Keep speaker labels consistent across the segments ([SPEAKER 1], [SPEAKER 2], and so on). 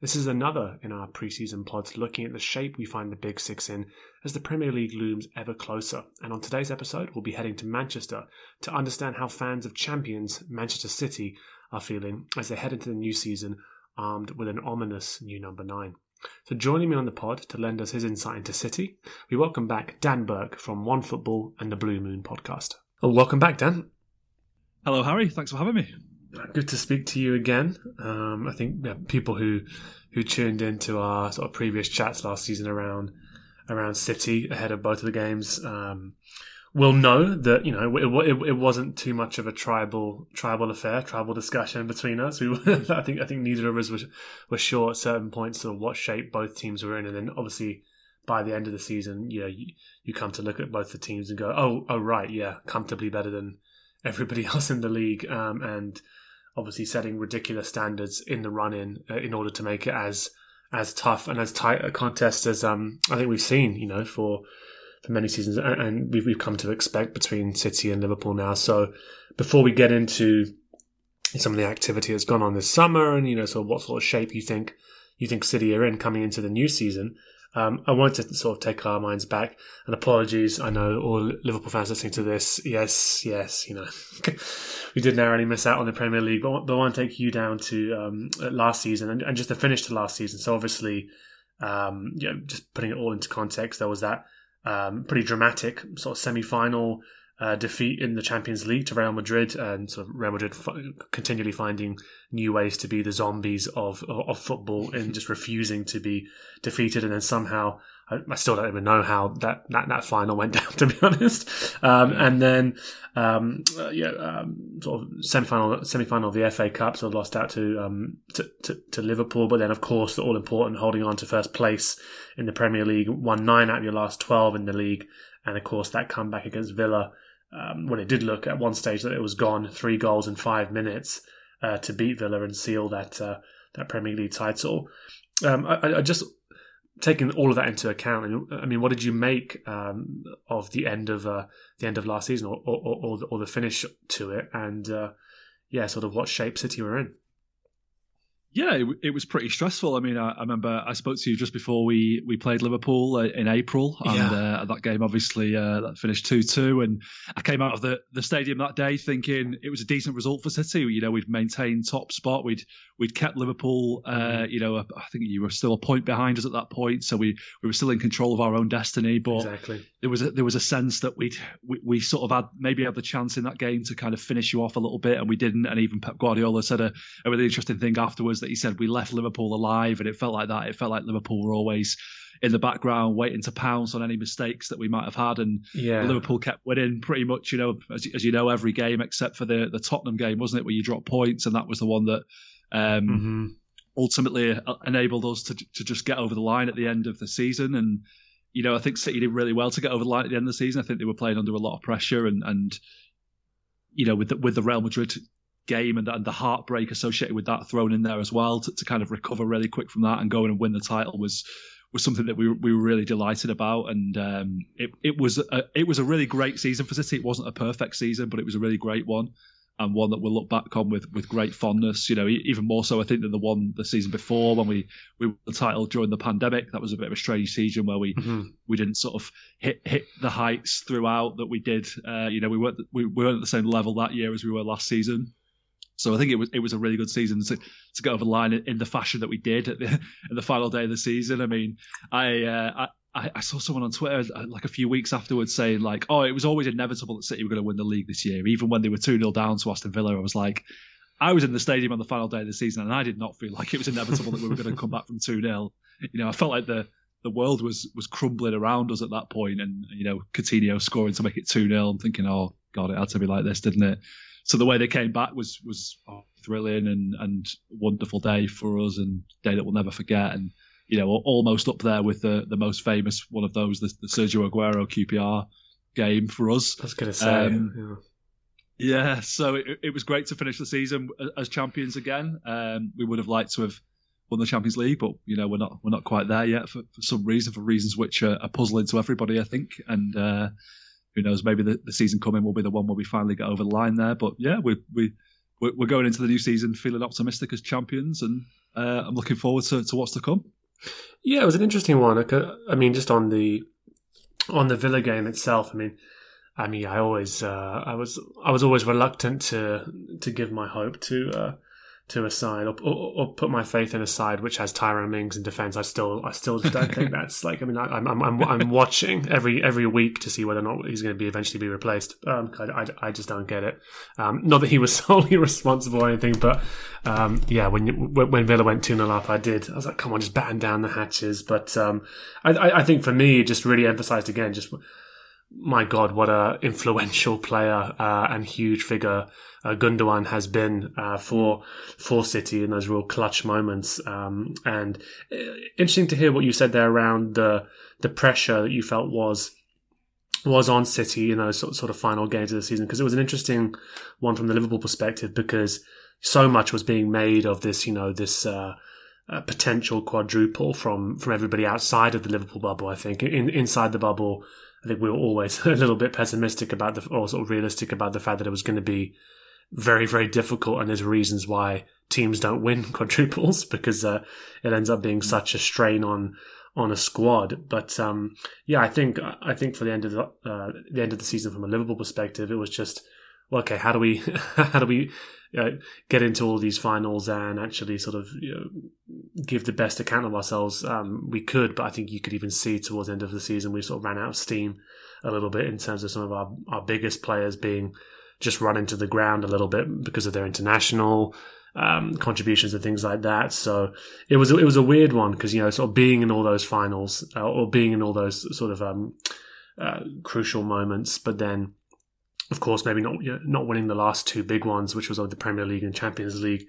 [SPEAKER 1] This is another in our preseason pods looking at the shape we find the Big Six in as the Premier League looms ever closer. And on today's episode, we'll be heading to Manchester to understand how fans of champions Manchester City are feeling as they head into the new season armed with an ominous new number nine. So, joining me on the pod to lend us his insight into City, we welcome back Dan Burke from One Football and the Blue Moon podcast. Well, welcome back, Dan.
[SPEAKER 2] Hello, Hari. Thanks for having me.
[SPEAKER 1] Good to speak to you again. Um, I think yeah, people who who tuned into our sort of previous chats last season around around City ahead of both of the games um, will know that you know it, it, it, wasn't too much of a tribal tribal affair, tribal discussion between us. We I think I think neither of us were were sure at certain points of what shape both teams were in, and then obviously by the end of the season, you know, you, you come to look at both the teams and go, oh, oh, right, yeah, comfortably better than everybody else in the league, um, and obviously setting ridiculous standards in the run in uh, in order to make it as as tough and as tight a contest as um, I think we've seen, you know, for for many seasons, and, and we've, we've come to expect between City and Liverpool now. So before we get into some of the activity that's gone on this summer, and you know, sort of what sort of shape you think you think City are in coming into the new season, um, I wanted to sort of take our minds back. And apologies, I know all Liverpool fans listening to this. Yes, yes, you know, we did narrowly miss out on the Premier League, but, but I want to take you down to um, last season and, and, just the finish to last season. So obviously, um, you know, just putting it all into context, there was that um, pretty dramatic sort of semi-final uh, defeat in the Champions League to Real Madrid, and sort of Real Madrid f- continually finding new ways to be the zombies of, of, of football and just refusing to be defeated. And then somehow, I, I, still don't even know how that, that, that final went down, to be honest. Um, and then, um, uh, yeah, um, sort of semi-final, semi-final of the FA Cup, so lost out to, um, to, to, to Liverpool. But then, of course, the all important holding on to first place in the Premier League, won nine out of your last twelve in the league, and of course that comeback against Villa um, when it did look at one stage that it was gone, three goals in five minutes uh, to beat Villa and seal that uh, that Premier League title. Um, I, I, just taking all of that into account. I mean, what did you make um, of the end of uh, the end of last season, or or, or, the, or the finish to it, and uh, yeah, sort of what shape City were in?
[SPEAKER 2] Yeah, it, it, was pretty stressful. I mean, I, I, remember I spoke to you just before we, we played Liverpool uh, in April, and yeah. uh, that game obviously uh, that finished two two. And I came out of the, the stadium that day thinking it was a decent result for City. You know, we'd maintained top spot, we'd we'd kept Liverpool. Uh, mm-hmm. you know, I think you were still a point behind us at that point, so we, we were still in control of our own destiny. But exactly. there was a, there was a sense that we'd we, we sort of had maybe had the chance in that game to kind of finish you off a little bit, and we didn't. And even Pep Guardiola said a, a really interesting thing afterwards that he said we left Liverpool alive, and it felt like that. It felt like Liverpool were always in the background waiting to pounce on any mistakes that we might have had, and yeah. Liverpool kept winning pretty much. You know, as, as, you know, every game except for the the Tottenham game, wasn't it, where you dropped points, and that was the one that. Um, mm-hmm. Ultimately, uh, enabled us to to just get over the line at the end of the season, and you know I think City did really well to get over the line at the end of the season. I think they were playing under a lot of pressure, and and you know with the, with the Real Madrid game and, and the heartbreak associated with that thrown in there as well to, to kind of recover really quick from that and go in and win the title was was something that we we were really delighted about, and um, it it was a, it was a really great season for City. It wasn't a perfect season, but it was a really great one, and one that we'll look back on with with great fondness. You know, even more so I think than the one the season before when we we won the title during the pandemic. That was a bit of a strange season where we mm-hmm. we didn't sort of hit hit the heights throughout that we did. Uh, you know, we weren't we weren't at the same level that year as we were last season. So I think it was it was a really good season to, to get over the line in, the fashion that we did at the, the final day of the season. I mean, I, uh, I I saw someone on Twitter uh, like a few weeks afterwards saying like, oh, it was always inevitable that City were going to win the league this year, even when they were two 0 down to Aston Villa. I was like, I was in the stadium on the final day of the season, and I did not feel like it was inevitable that we were going to come back from two 0 You know, I felt like the the world was was crumbling around us at that point, and you know, Coutinho scoring to make it two 0 I'm thinking, oh god, it had to be like this, didn't it? So the way they came back was was oh, thrilling and and wonderful day for us and day that we'll never forget and you know almost up there with the the most famous one of those the, the Sergio Aguero QPR game for us.
[SPEAKER 1] I was going to say. Um,
[SPEAKER 2] yeah. yeah. so it, it, was great to finish the season as champions again. Um, we would have liked to have won the Champions League, but you know we're not we're not quite there yet for, for some reason, for reasons which are, are puzzling to everybody, I think. And uh, who knows? Maybe the, the season coming will be the one where we finally get over the line there. But yeah, we we we're going into the new season feeling optimistic as champions, and uh, I'm looking forward to, to what's to come.
[SPEAKER 1] Yeah, it was an interesting one. I mean, just on the on the Villa game itself. I mean, I mean, I always uh, I was I was always reluctant to to give my hope to uh, to a side or, or, or, put my faith in a side which has Tyrone Mings in defence. I still I still don't think that's like I mean I, am I'm, I'm I'm watching every every week to see whether or not he's going to be eventually be replaced. Um, I, I, I, just don't get it. Um, not that he was solely responsible or anything, but um, yeah, when when Villa went two 0 up, I did. I was like, come on, just batten down the hatches. But um, I, I think for me, it just really emphasised again just my God, what a influential player uh, and huge figure uh, Gundogan has been uh, for for City in those real clutch moments. Um, and uh, interesting to hear what you said there around the the pressure that you felt was was on City in those sort, sort of final games of the season because it was an interesting one from the Liverpool perspective because so much was being made of this, you know, this. Uh, uh, potential quadruple from from everybody outside of the Liverpool bubble. I think in, inside the bubble, I think we were always a little bit pessimistic about the, or sort of realistic about the fact that it was going to be very, very difficult, and there's reasons why teams don't win quadruples because uh, it ends up being such a strain on on a squad. But um, yeah, I think I think for the end of the uh, the end of the season, from a Liverpool perspective, it was just well, okay. How do we how do we uh, get into all these finals and actually sort of you know, give the best account of ourselves um, we could? But I think you could even see towards the end of the season we sort of ran out of steam a little bit in terms of some of our, our biggest players being just run into the ground a little bit because of their international um, contributions and things like that. So it was it was a weird one because you know sort of being in all those finals uh, or being in all those sort of um, uh, crucial moments, but then of course maybe not not winning the last two big ones, which was of the Premier League and Champions League.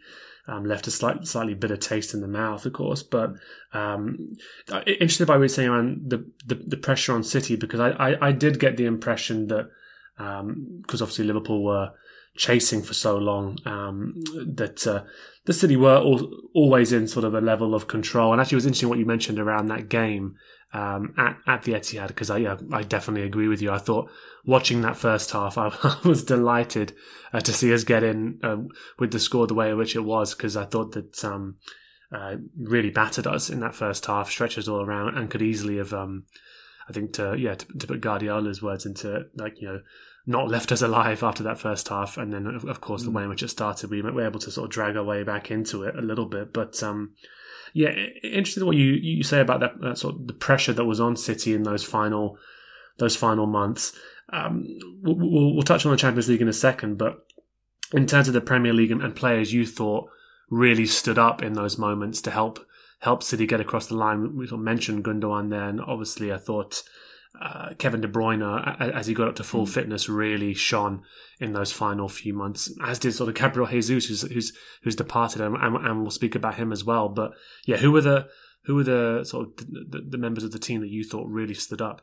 [SPEAKER 1] Um, left a slight, slightly bitter taste in the mouth, of course. But um, interested by what you're saying around the, the, the pressure on City because I, I, I did get the impression that because um, obviously Liverpool were chasing for so long um, that uh, the City were all, always in sort of a level of control. And actually, it was interesting what you mentioned around that game um, at at the Etihad because I yeah, I definitely agree with you. I thought watching that first half, I, I was delighted uh, to see us get in uh, with the score the way in which it was because I thought that. Um, uh, really battered us in that first half, stretches all around, and could easily have, um, I think, to yeah, to, to put Guardiola's words into like you know not left us alive after that first half. And then, of course, the mm. way in which it started, we were able to sort of drag our way back into it a little bit. But um, yeah, interested in what you you say about that, that, sort of the pressure that was on City in those final those final months. Um, we'll, we'll, touch on the Champions League in a second, but in terms of the Premier League and, and players you thought really stood up in those moments to help help City get across the line. We sort of mentioned Gundogan there, and obviously I thought uh, Kevin De Bruyne, as he got up to full mm. fitness, really shone in those final few months. As did sort of Gabriel Jesus, who's who's, who's departed, and, and, we'll speak about him as well. But yeah, who were the who were the sort of the, the members of the team that you thought really stood up?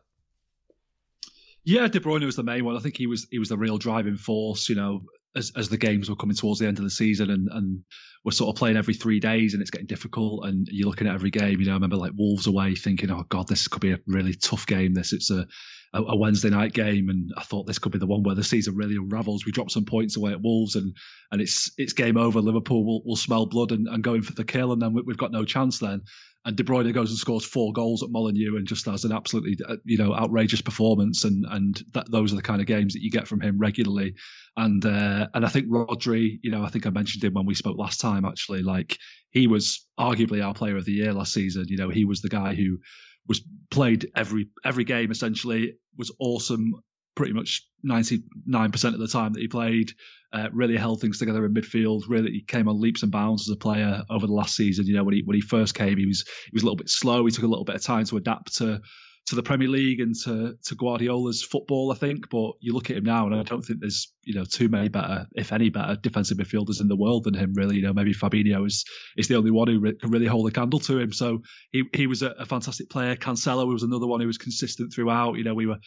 [SPEAKER 2] Yeah, De Bruyne was the main one. I think he was he was the real driving force. You know, as as the games were coming towards the end of the season and and we're sort of playing every three days and it's getting difficult and you're looking at every game. You know, I remember like Wolves away thinking, oh god, this could be a really tough game. This it's a a, Wednesday night game, and I thought this could be the one where the season really unravels. We drop some points away at Wolves, and and it's it's game over. Liverpool will, will smell blood and, and go in for the kill, and then we, have got no chance then. And De Bruyne goes and scores four goals at Molineux and just has an absolutely uh, you know outrageous performance, and and that, those are the kind of games that you get from him regularly. And uh, and I think Rodri, you know, I think I mentioned him when we spoke last time. Actually, like he was arguably our player of the year last season. You know, he was the guy who was played every every game essentially was awesome pretty much 99% of the time that he played uh, really held things together in midfield really he came on leaps and bounds as a player over the last season you know when he when he first came he was he was a little bit slow he took a little bit of time to adapt to to the Premier League and to, to Guardiola's football, I think. But you look at him now, and I don't think there's you know too many better, if any, better defensive midfielders in the world than him. Really, you know, maybe Fabinho is is the only one who re- can really hold a candle to him. So he he was a, a fantastic player. Cancelo was another one who was consistent throughout. You know, we were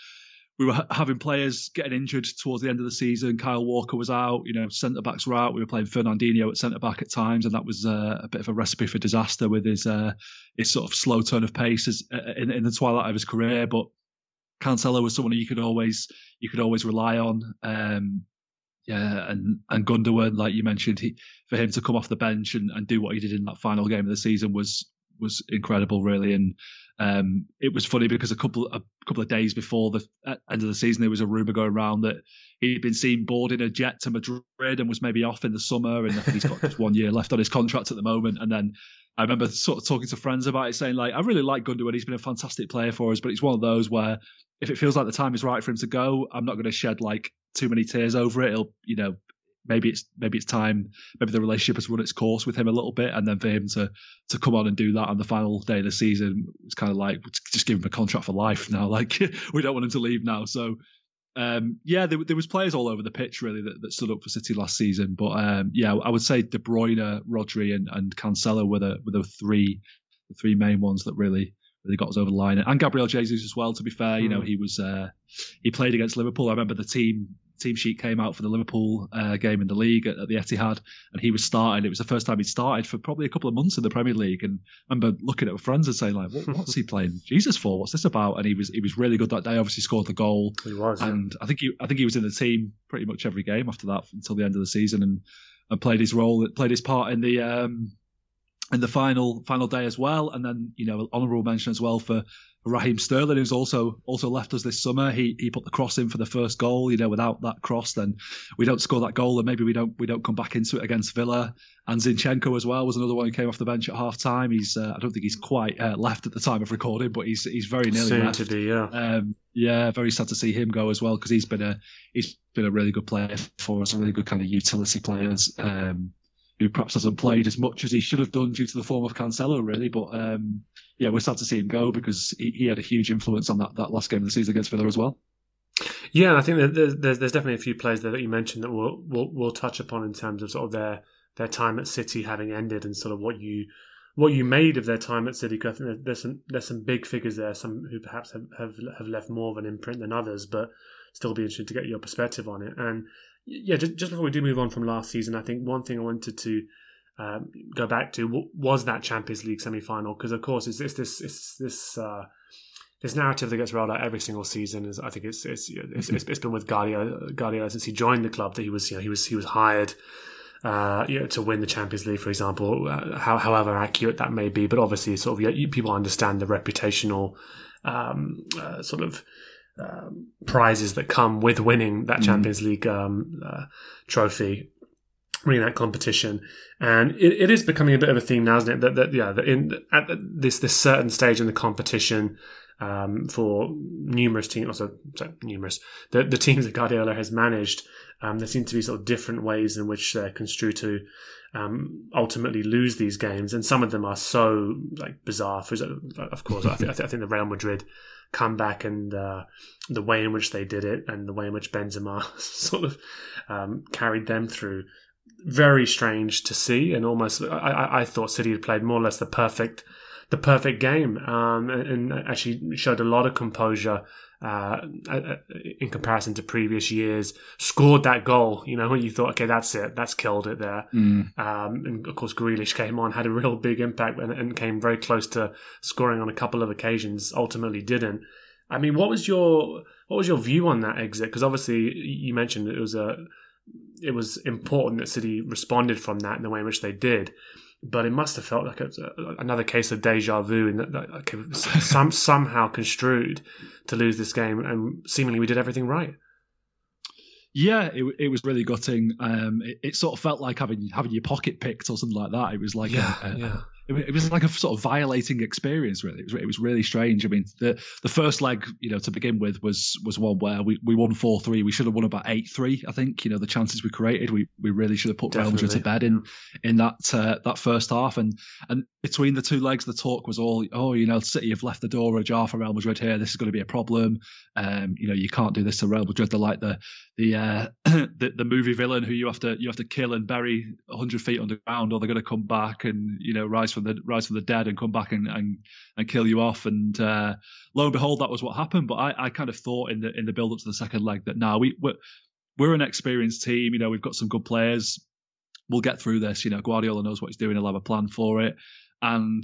[SPEAKER 2] we were having players getting injured towards the end of the season. Kyle Walker was out, you know, centre backs were out. We were playing Fernandinho at centre back at times, and that was uh, a bit of a recipe for disaster with his uh, his sort of slow turn of pace as, uh, in, in the twilight of his career. But Cancelo was someone you could always you could always rely on. Um, yeah, and and Gundogan, like you mentioned, he, for him to come off the bench and, and do what he did in that final game of the season was was incredible, really. And um, it was funny because a couple a couple of days before the end of the season, there was a rumor going around that he'd been seen boarding a jet to Madrid and was maybe off in the summer, and he's got just one year left on his contract at the moment. And then I remember sort of talking to friends about it, saying like, I really like Gundogan. He's been a fantastic player for us, but it's one of those where if it feels like the time is right for him to go, I'm not going to shed like too many tears over it. He'll, you know, maybe it's maybe it's time maybe the relationship has run its course with him a little bit and then for him to to come on and do that on the final day of the season it's kind of like just give him a contract for life now like we don't want him to leave now. So um, yeah there, there, was players all over the pitch really that, that stood up for City last season but um, yeah I would say De Bruyne Rodri and, and Cancelo were the were the three the three main ones that really really got us over the line. And Gabriel Jesus as well to be fair you know hmm. he was uh, he played against Liverpool. I remember the team team sheet came out for the Liverpool uh, game in the league at, at, the Etihad, and he was starting. It was the first time he'd started for probably a couple of months in the Premier League. And I remember looking at my friends and saying like, what, "What's he playing Jesus for? What's this about?" And he was he was really good that day. Obviously scored the goal.
[SPEAKER 1] He was,
[SPEAKER 2] and yeah. I think he I think he was in the team pretty much every game after that until the end of the season, and and played his role, played his part in the. Um, in the final final day as well, and then you know honourable mention as well for Raheem Sterling, who's also also left us this summer, he he put the cross in for the first goal. You know, without that cross, then we don't score that goal, and maybe we don't we don't come back into it against Villa. And Zinchenko as well was another one who came off the bench at half time. He's uh, I don't think he's quite uh, left at the time of recording, but he's he's very nearly
[SPEAKER 1] Soon
[SPEAKER 2] left.
[SPEAKER 1] to be, yeah.
[SPEAKER 2] Um, yeah, very sad to see him go as well because he's been a he's been a really good player for us, a really good kind of utility players. Um, who perhaps hasn't played as much as he should have done due to the form of Cancelo, really. But um, yeah, we're sad to see him go because he, he, had a huge influence on that, that last game of the season against Villa as well.
[SPEAKER 1] Yeah, I think there's, there's, there's definitely a few players there that you mentioned that we'll, we'll, we'll touch upon in terms of sort of their their time at City having ended and sort of what you what you made of their time at City. I think there's some there's some big figures there, some who perhaps have, have, have left more of an imprint than others, but still be interested to get your perspective on it. And yeah, just, just before we do move on from last season, I think one thing I wanted to um, go back to was that Champions League semi final because of course it's, it's this it's this uh, this narrative that gets rolled out every single season is I think it's it's it's, it's, it's been with Guardiola, since he joined the club that he was you know he was he was hired uh, you know, to win the Champions League, for example, uh, how, however accurate that may be. But obviously, sort of, yeah, people understand the reputational um, uh, sort of um, prizes that come with winning that mm-hmm. Champions League um, uh, trophy winning that competition, and it, it is becoming a bit of a theme now, isn't it? That, that yeah, that in at this this certain stage in the competition, um, for numerous teams, also sorry, numerous the the teams that Guardiola has managed, um, there seem to be sort of different ways in which they're construed to um, ultimately lose these games, and some of them are so like bizarre. For of course, I, th- I, think the Real Madrid comeback and uh, the way in which they did it, and the way in which Benzema sort of um, carried them through. Very strange to see, and almost I, I thought City had played more or less the perfect the perfect game, um, and, actually showed a lot of composure uh, in comparison to previous years, scored that goal. You know, when you thought, okay, that's it, that's killed it there. Mm. Um, and of course, Grealish came on, had a real big impact, and, and, came very close to scoring on a couple of occasions. Ultimately, didn't. I mean, what was your what was your view on that exit? Because obviously, you mentioned it was a it was important that City responded from that in the way in which they did but it must have felt like a, another case of deja vu, and that, that some, somehow construed to lose this game, and seemingly we did everything right.
[SPEAKER 2] Yeah, it, it was really gutting. Um, it, it, sort of felt like having having your pocket picked or something like that. It was like
[SPEAKER 1] yeah, a, a, yeah
[SPEAKER 2] it, was like a sort of violating experience. Really, it was, it was really strange. I mean, the the first leg, you know, to begin with, was was one where we, we won four three. We should have won about eight three. I think you know the chances we created, we, we really should have put Real Madrid to bed in in that uh, that first half. And and between the two legs, the talk was all, oh, you know, City have left the door ajar for Real Madrid here. This is going to be a problem. Um, you know, you can't do this to Real Madrid. They're like the the, uh, the the movie villain who you have to you have to kill and bury 100 feet underground, or they're going to come back and you know rise from the rise from the dead and come back and and, and kill you off. And uh, lo and behold, that was what happened. But I, I kind of thought in the in the build up to the second leg that now we we're, we're an experienced team. You know, we've got some good players. We'll get through this. You know, Guardiola knows what he's doing. He'll have a plan for it. And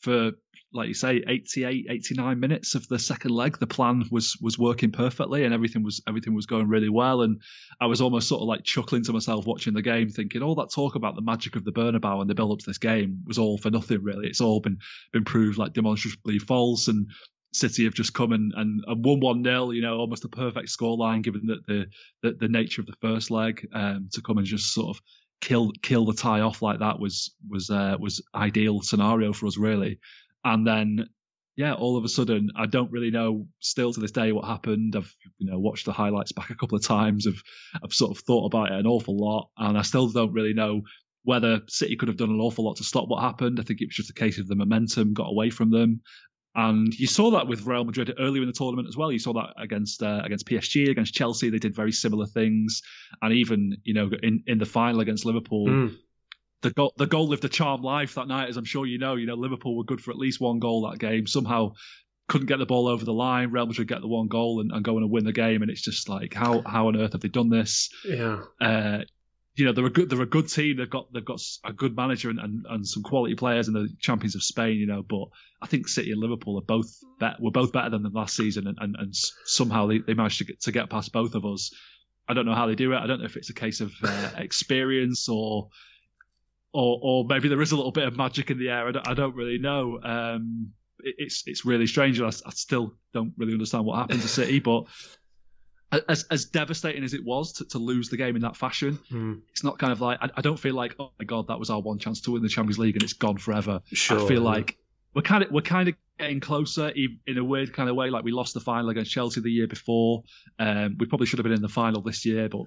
[SPEAKER 2] for like you say 88 89 minutes of the second leg the plan was was working perfectly and everything was everything was going really well. And i was almost sort of like chuckling to myself watching the game thinking all that talk about the magic of the Bernabeu and the build up to this game was all for nothing really. It's all been been proved like demonstrably false. And City have just come and, and, and won 1 0, you know, almost a perfect scoreline given that the, the, the nature of the first leg um, to come and just sort of kill kill the tie off like that was was uh, was ideal scenario for us really and then yeah, all of a sudden, I don't really know still to this day what happened. I've you know watched the highlights back a couple of times. I've I've sort of thought about it an awful lot, and I still don't really know whether City could have done an awful lot to stop what happened. I think it was just a case of the momentum got away from them, and you saw that with Real Madrid earlier in the tournament as well. You saw that against uh, against PSG, against Chelsea. They did very similar things, and even you know in in the final against Liverpool. Mm the goal, the goal lived a charmed life that night, as I'm sure you know. You know, Liverpool were good for at least one goal that game. Somehow couldn't get the ball over the line. Real Madrid get the one goal and, and go and win the game, and it's just like how how on earth have they done this?
[SPEAKER 1] Yeah.
[SPEAKER 2] Uh, you know they're a good they're a good team. They've got they've got a good manager and, and, and some quality players, and the champions of Spain. You know, but I think City and Liverpool are both bet, were both better than them last season, and, and, and somehow they, they managed to get to get past both of us. I don't know how they do it. I don't know if it's a case of uh, experience or or or maybe there is a little bit of magic in the air. I don't, I don't really know. Um, it, it's it's really strange. I, I, still don't really understand what happened to City, but as as devastating as it was to, to lose the game in that fashion, mm. it's not kind of like I, I, don't feel like oh my god that was our one chance to win the Champions League and it's gone forever.
[SPEAKER 1] Sure,
[SPEAKER 2] I feel like we're kind of we're kind of getting closer in a weird kind of way. Like we lost the final against Chelsea the year before. Um, we probably should have been in the final this year, but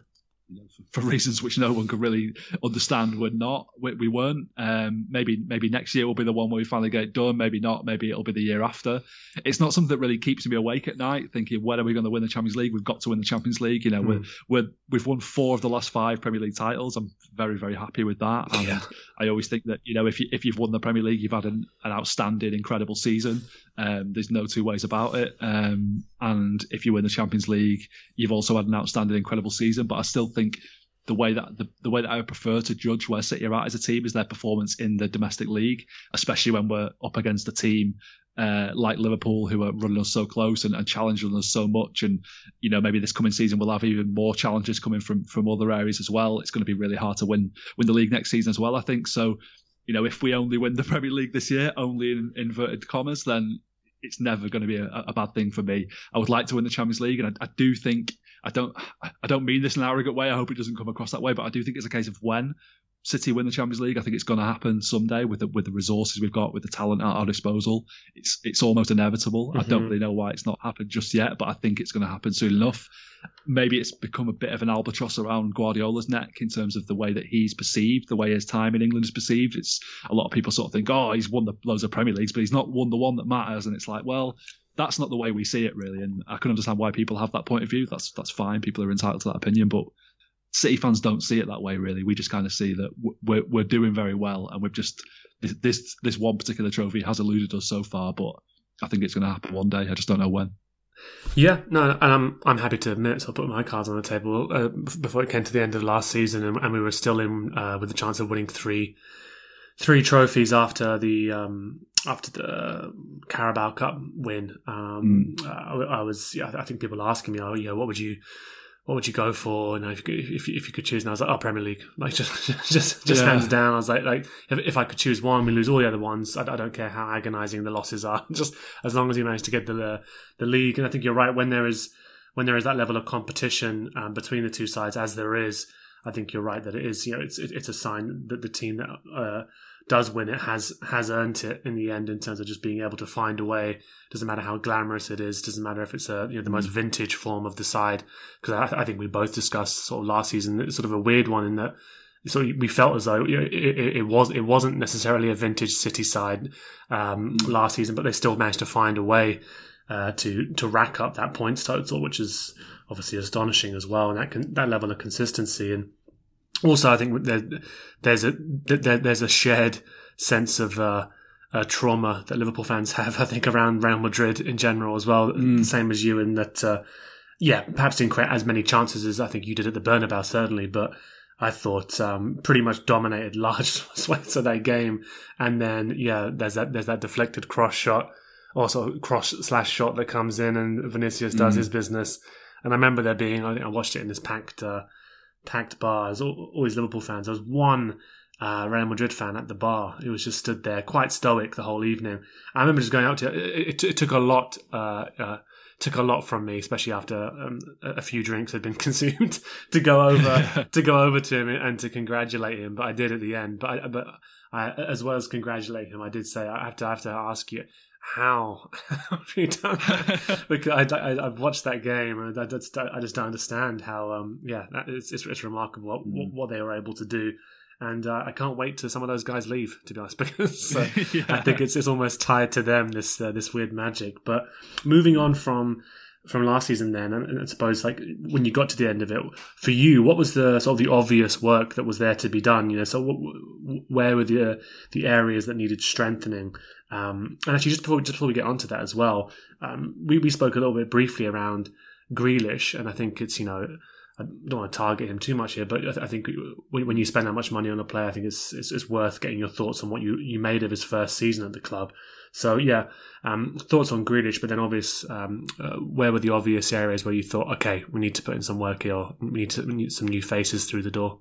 [SPEAKER 2] for reasons which no one could really understand, we're not. We, we weren't. Um, maybe maybe next year will be the one where we finally get it done. Maybe not. Maybe it'll be the year after. It's not something that really keeps me awake at night, thinking when are we going to win the Champions League? We've got to win the Champions League. You know, mm. we're, we're we've won four of the last five Premier League titles. I'm very very happy with that. And yeah. I always think that you know if you if you've won the Premier League, you've had an, an outstanding, incredible season. Um, there's no two ways about it. Um, and if you win the Champions League, you've also had an outstanding, incredible season. But I still think the way that the, the way that I would prefer to judge where City are at as a team is their performance in the domestic league, especially when we're up against a team uh, like Liverpool who are running us so close and, and, challenging us so much. And you know maybe this coming season we'll have even more challenges coming from from other areas as well. It's going to be really hard to win win the league next season as well. I think so. You know, if we only win the Premier League this year, only in inverted commas, then it's never going to be a, a, bad thing for me. I would like to win the Champions League, and I, I, do think I don't I don't mean this in an arrogant way. I hope it doesn't come across that way, but I do think it's a case of when City win the Champions League. I think it's going to happen someday with the with the resources we've got, with the talent at our disposal. It's it's almost inevitable. Mm-hmm. I don't mm-hmm. really know why it's not happened just yet, but I think it's going to happen soon enough. Maybe it's become a bit of an albatross around Guardiola's neck in terms of the way that he's perceived, the way his time in England is perceived. It's a lot of people sort of think, oh, he's won the loads of Premier Leagues, but he's not won the one that matters. And it's like, well, that's not the way we see it really. And I can understand why people have that point of view. That's that's fine. People are entitled to that opinion, but City fans don't see it that way, really. We just kind of see that we're we're doing very well, and we've just this this one particular trophy has eluded us so far, but I think it's going to happen one day. I just don't know when.
[SPEAKER 1] Yeah, no, and I'm I'm happy to admit. So I'll put my cards on the table. Uh, before it came to the end of last season, and, and we were still in uh, with the chance of winning three three trophies after the um, after the Carabao Cup win. Um, mm. I, I, was, yeah, I think people asking me, oh, yeah, what would you what would you go for? And if you could, if, if you could choose, and I was like, oh, Premier League, like just just just yeah. hands down. I was like, like if, if I could choose one, we lose all the other ones. I, I don't care how agonising the losses are, just as long as you manage to get the the league. And I think you're right when there is when there is that level of competition um, between the two sides, as there is. I think you're right that it is. You know, it's it's a sign that the team that uh, does win it has has earned it in the end in terms of just being able to find a way. Doesn't matter how glamorous it is. Doesn't matter if it's a you know the most mm. vintage form of the side. Because I, I, think we both discussed sort of last season. It's sort of a weird one in that. So we felt as though it, it, it was it wasn't necessarily a vintage City side um, mm. last season, but they still managed to find a way uh, to to rack up that points total, which is obviously astonishing as well, and that can, that level of consistency and also, I think there, there's a there, there's a shared sense of uh, uh, trauma that Liverpool fans have. I think around Real Madrid in general as well. Mm. Same as you in that. Uh, yeah, perhaps didn't create as many chances as I think you did at the Bernabeu, certainly, but I thought um, pretty much dominated large swaths of that game. And then, yeah, there's that there's that deflected cross shot, also cross slash shot that comes in, and Vinicius does mm. his business. And I remember there being, I think I watched it in this packed uh, packed bars, always Liverpool fans. There was one uh, Real Madrid fan at the bar who was just stood there, quite stoic the whole evening. I remember just going out to it. It, it took a lot. Uh, uh, took a lot from me, especially after um, a few drinks had been consumed, to go over to go over to him and to congratulate him. But I did at the end. But I, but I, as well as congratulate him, I did say I have to I have to ask you how have you done that? because I, I, have watched that game and I just, I just don't understand how um yeah it's, it's, it's remarkable what, mm. what, they were able to do and uh, I can't wait to some of those guys leave to be honest because uh, yeah. I think it's it's almost tied to them this uh, this weird magic but moving on from from last season then and, I suppose like when you got to the end of it for you what was the sort of the obvious work that was there to be done you know so where were the the areas that needed strengthening um, and actually, just before just before we get onto that as well, um, we we spoke a little bit briefly around Grealish, and I think it's you know I don't want to target him too much here, but I think when you spend that much money on a player, I think it's, it's, it's worth getting your thoughts on what you, you made of his first season at the club. So yeah, um, thoughts on Grealish, but then obvious, um, uh, where were the obvious areas where you thought, okay, we need to put in some work here, we need to we need some new faces through the door.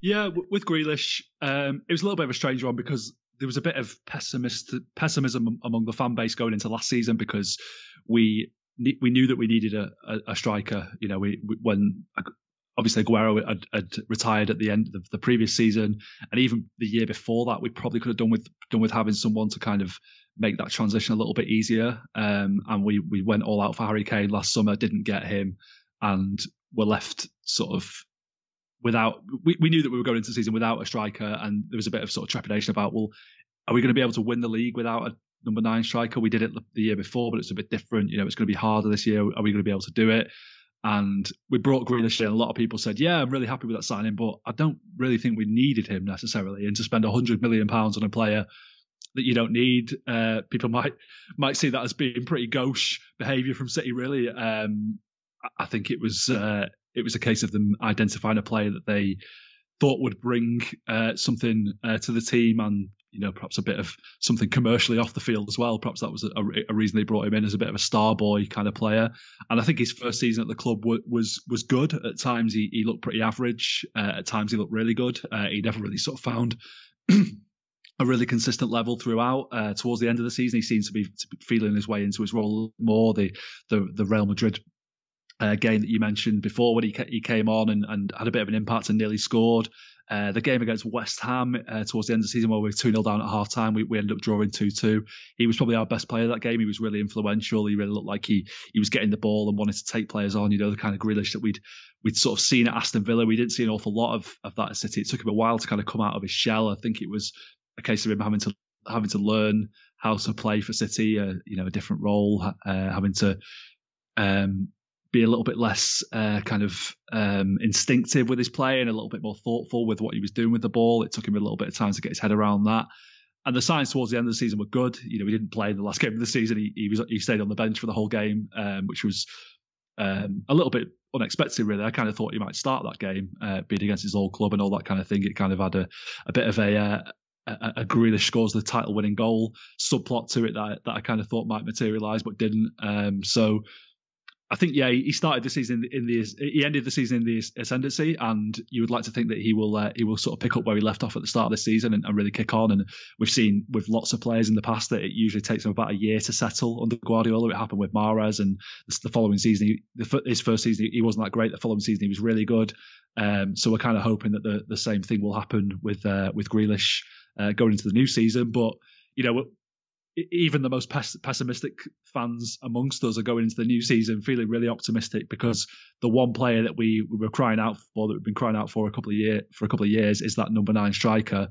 [SPEAKER 2] Yeah, with Grealish, um, it was a little bit of a strange one because there was a bit of pessimist pessimism among the fan base going into last season because we we knew that we needed a, a, a striker. You know, we, we, when obviously Aguero had, had, retired at the end of the previous season, and even the year before that, we probably could have done with done with having someone to kind of make that transition a little bit easier. Um, and we we went all out for Harry Kane last summer, didn't get him, and were left sort of without we, we knew that we were going into the season without a striker and there was a bit of sort of trepidation about well are we going to be able to win the league without a number nine striker we did it the year before but it's a bit different you know it's going to be harder this year are we going to be able to do it and we brought Grealish in. A lot of people said, "Yeah, I'm really happy with that signing," but I don't really think we needed him necessarily. And to spend 100 million pounds on a player that you don't need, uh, people might might see that as being pretty gauche behaviour from City. Really, um, I think it was uh, it was a case of them identifying a player that they thought would bring uh, something uh, to the team and you know perhaps a bit of something commercially off the field as well. Perhaps that was a, a reason they brought him in as a bit of a star boy kind of player. And I think his first season at the club w- was was good. At times he, he looked pretty average. Uh, at times he looked really good. Uh, he never really sort of found. a really consistent level throughout. Uh, towards the end of the season, he seems to be, to be, feeling his way into his role more. The the, the Real Madrid uh, game that you mentioned before when he he came on and, and had a bit of an impact and nearly scored. Uh, the game against West Ham uh, towards the end of the season where we were 2 0 down at half time, we, we ended up drawing 2 2. He was probably our best player that game. He was really influential. He really looked like he he was getting the ball and wanted to take players on, you know, the kind of Grealish that we'd we'd sort of seen at Aston Villa. We didn't see an awful lot of, of that at City. It took him a while to kind of come out of his shell. I think it was a case of him having to having to learn how to play for City, uh, you know, a different role, uh, having to um, be a little bit less uh, kind of um, instinctive with his play and a little bit more thoughtful with what he was doing with the ball. It took him a little bit of time to get his head around that. and the signs towards the end of the season were good. You know, he didn't play in the last game of the season. He, he was he stayed on the bench for the whole game, um, which was um, a little bit unexpected, really. I kind of thought he might start that game, uh, being against his old club and all that kind of thing. It kind of had a, a bit of a, uh, a, a Grealish scores the title winning goal subplot to it that, that I kind of thought might materialise, but didn't. Um, so I think yeah, he started the season in the he ended the season in the ascendancy, and you would like to think that he will uh, he will sort of pick up where he left off at the start of the season and, and, really kick on. And we've seen with lots of players in the past that it usually takes them about a year to settle under Guardiola. It happened with Mahrez, and the following season, he, the, his first season he wasn't that great. The following season he was really good. Um, so we're kind of hoping that the the same thing will happen with uh, with Grealish uh, going into the new season. But you know even the most pessimistic fans amongst us are going into the new season feeling really optimistic because the one player that we, we were crying out for that we've been crying out for a couple of year for a couple of years is that number nine striker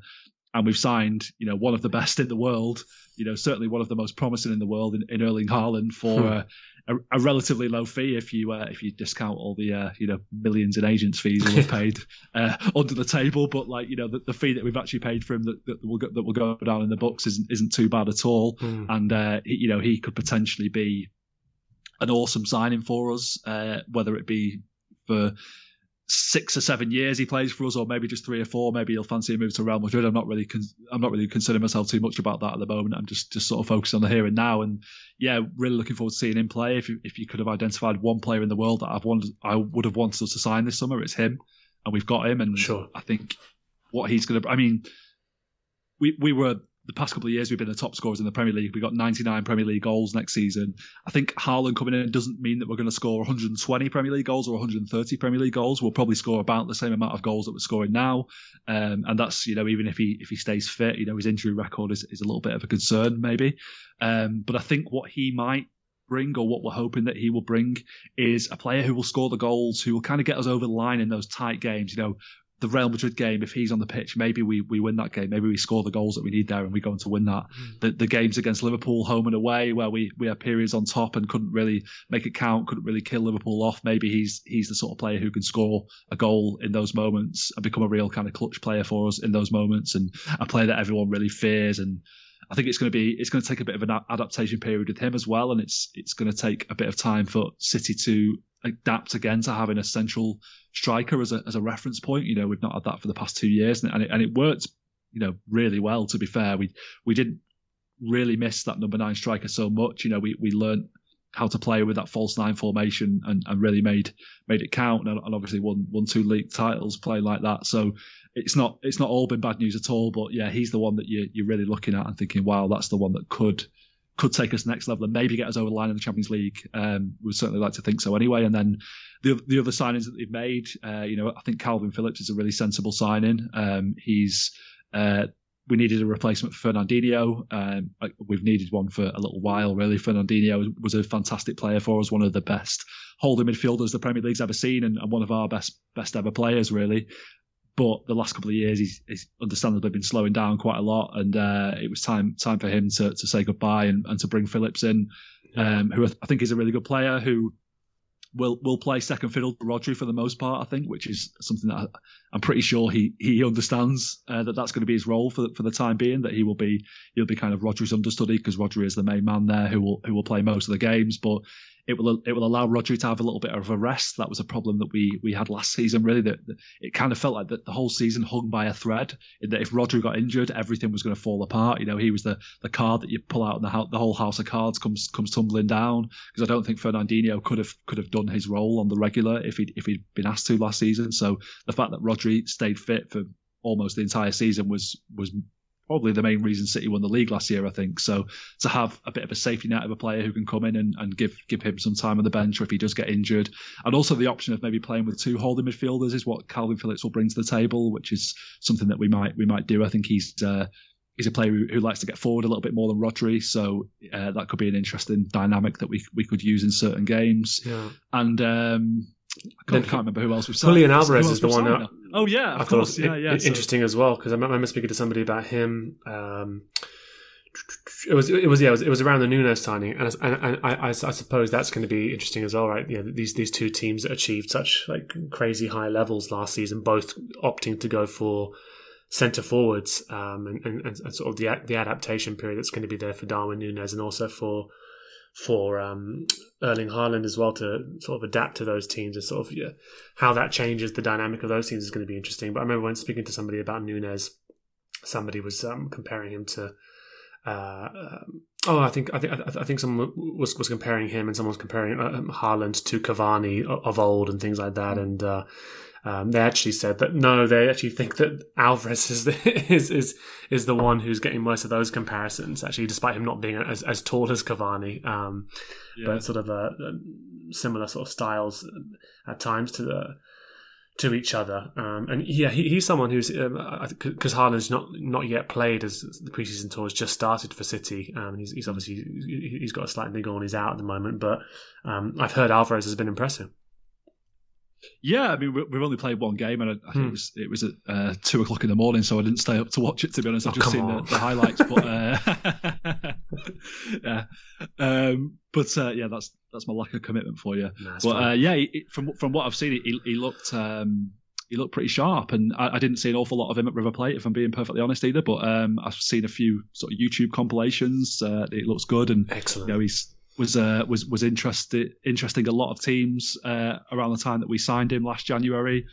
[SPEAKER 2] and we've signed, you know, one of the best in the world, you know, certainly one of the most promising in the world in, in Erling Haaland for hmm. uh, a, a, relatively low fee if you uh, if you discount all the uh, you know millions in agents fees that we've paid uh, under the table. But like you know, the, the, fee that we've actually paid for him that, that will go, that will go down in the books isn't isn't too bad at all, mm. and uh, you know he could potentially be an awesome signing for us, uh, whether it be for six or seven years he plays for us, or maybe just three or four. Maybe he'll fancy a move to Real Madrid. I'm not really, con- I'm not really considering myself too much about that at the moment. I'm just, just sort of focused on the here and now. And yeah, really looking forward to seeing him play. If you, if you could have identified one player in the world that I've wanted, I would have wanted us to sign this summer, it's him, and we've got him. And
[SPEAKER 1] sure.
[SPEAKER 2] I think what he's going to, I mean, we we were the past couple of years we've been the top scorers in the Premier League. We got 99 Premier League goals next season. I think Haaland coming in doesn't mean that we're going to score 120 Premier League goals or 130 Premier League goals. We'll probably score about the same amount of goals that we're scoring now, um, and that's you know even if he if he stays fit, you know his injury record is, is a little bit of a concern maybe. Um, but I think what he might bring or what we're hoping that he will bring is a player who will score the goals, who will kind of get us over the line in those tight games. You know, the Real Madrid game, if he's on the pitch, maybe we, we win that game. Maybe we score the goals that we need there and we go on to win that. Mm. The, the games against Liverpool, home and away, where we, we had periods on top and couldn't really make it count, couldn't really kill Liverpool off. Maybe he's he's the sort of player who can score a goal in those moments and become a real kind of clutch player for us in those moments and a player that everyone really fears. And I think it's going to be it's going to take a bit of an adaptation period with him as well, and it's it's going to take a bit of time for City to adapt again to having a central striker as a as a reference point. You know, we've not had that for the past two years, and it, and it worked, you know, really well. To be fair, we we didn't really miss that number nine striker so much. You know, we we learned how to play with that false nine formation and, and really made made it count and, and obviously won won two league titles playing like that. So it's not it's not all been bad news at all. But yeah, he's the one that you you're really looking at and thinking, wow, that's the one that could could take us next level and maybe get us over the line in the Champions League. Um, we'd certainly like to think so anyway. And then the the other signings that they've made, uh, you know, I think Kalvin Phillips is a really sensible signing. Um, he's uh, we needed a replacement for Fernandinho. Um, we've needed one for a little while, really. Fernandinho was a fantastic player for us, one of the best holding midfielders the Premier League's ever seen, and, and one of our best best ever players, really. But the last couple of years, he's, he's understandably been slowing down quite a lot, and uh, it was time time for him to, to say goodbye and, and to bring Phillips in, um, who I think is a really good player who will will play second fiddle to Rodri for the most part. I think, which is something that I, am pretty sure he he understands uh, that that's going to be his role for for the time being. That he will be he'll be kind of Rodri's understudy because Rodri is the main man there who will who will play most of the games. But it will it will allow Rodri to have a little bit of a rest. That was a problem that we we had last season. Really, that, it kind of felt like that the whole season hung by a thread. In that if Rodri got injured, everything was going to fall apart. You know, he was the the card that you pull out, and the the whole house of cards comes comes tumbling down. Because I don't think Fernandinho could have could have done his role on the regular if he if he'd been asked to last season. So the fact that Rodri stayed fit for almost the entire season was was probably the main reason City won the league last year, I think. So to have a bit of a safety net of a player who can come in and, and give give him some time on the bench, or if he does get injured, and also the option of maybe playing with two holding midfielders is what Kalvin Phillips will bring to the table, which is something that we might we might do. I think he's. Uh, he's a player who, who, likes to get forward a little bit more than Rodri, so uh, that could be an interesting dynamic that we we could use in certain games.
[SPEAKER 1] Yeah.
[SPEAKER 2] And um, I can't, can't, remember who else we've signed.
[SPEAKER 1] Julian Alvarez is the one that.
[SPEAKER 2] Oh yeah,
[SPEAKER 1] I
[SPEAKER 2] thought course. yeah, yeah.
[SPEAKER 1] Interesting so. as well because I remember speaking to somebody about him. Um, it was it was yeah it was, it was around the Nunez signing and, and, and I, I, I, suppose that's going to be interesting as well right yeah these these two teams that achieved such like crazy high levels last season both opting to go for centre forwards um, and, and, and, sort of the the adaptation period that's going to be there for Darwin Nunez and also for for um, Erling Haaland as well to sort of adapt to those teams and sort of yeah, how that changes the dynamic of those teams is going to be interesting. But I remember when speaking to somebody about Nunez, somebody was um, comparing him to. Uh, um, oh, I think I think I think someone was was comparing him, and someone was comparing uh, um, Haaland to Cavani of old and things like that. And uh, um, they actually said that no, they actually think that Alvarez is the, is is is the one who's getting most of those comparisons. Actually, despite him not being as, as tall as Cavani, um, yeah. but sort of a, a, similar sort of styles at times to the to each other. Um, and yeah, he, he's someone who's because um, Haaland's not not yet played as the preseason tour has just started for City. Um, he's, he's, obviously he's got a slight niggle on his out at the moment, but um, I've heard Alvarez has been impressive.
[SPEAKER 2] Yeah, I mean we've only played one game, and I, think hmm. it was it was at uh, two o'clock in the morning, so I didn't stay up to watch it. To be honest, I've oh, just seen the, the, highlights. but uh, yeah, um, but uh, yeah, that's that's my lack of commitment for you. No, but uh, yeah, it, from from what I've seen, he, he looked. Um, he looked pretty sharp, and I, I, didn't see an awful lot of him at River Plate, if I'm being perfectly honest, either. But um, I've seen a few sort of YouTube compilations. Uh, it looks good, and
[SPEAKER 1] excellent.
[SPEAKER 2] You know, he's was uh, was was interested interesting a lot of teams uh, around the time that we signed him last January.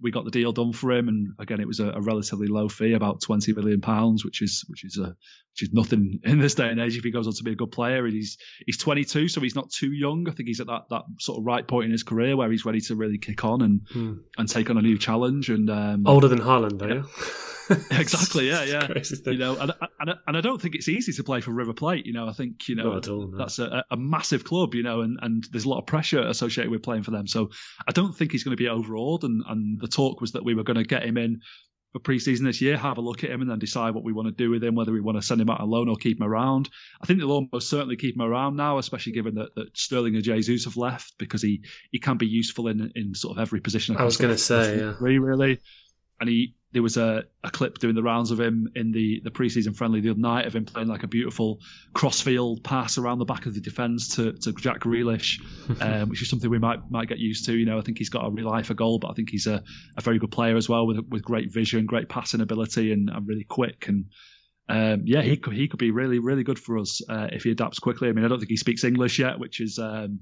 [SPEAKER 2] We got the deal done for him, and again, it was a, a relatively low fee, about twenty million pounds, which is which is a which is nothing in this day and age if he goes on to be a good player. And he's he's 22, so he's not too young. I think he's at that, that sort of right point in his career where he's ready to really kick on and hmm. and take on a new challenge. And um,
[SPEAKER 1] older than Haaland, though.
[SPEAKER 2] Exactly. Yeah, yeah. You know, and, and and I don't think it's easy to play for River Plate. You know, I think you know
[SPEAKER 1] all, no.
[SPEAKER 2] that's a, a, massive club. You know, and, and there's a lot of pressure associated with playing for them. So I don't think he's going to be overawed. And and the talk was that we were going to get him in for pre-season this year, have a look at him, and then decide what we want to do with him, whether we want to send him out alone or keep him around. I think they'll almost certainly keep him around now, especially given that, that Sterling and Jesus have left because he, he can be useful in in sort of every position.
[SPEAKER 1] I was going to say, yeah,
[SPEAKER 2] really, and he there was a, a clip doing the rounds of him in the, the preseason friendly the other night of him playing like a beautiful crossfield pass around the back of the defence to, to Jack Grealish, um, which is something we might might get used to. You know, I think he's got a real eye for goal, but I think he's a, a very good player as well with with great vision, great passing ability, and, and really quick. And um, yeah, he could he could be really really good for us uh, if he adapts quickly. I mean, I don't think he speaks English yet, which is um,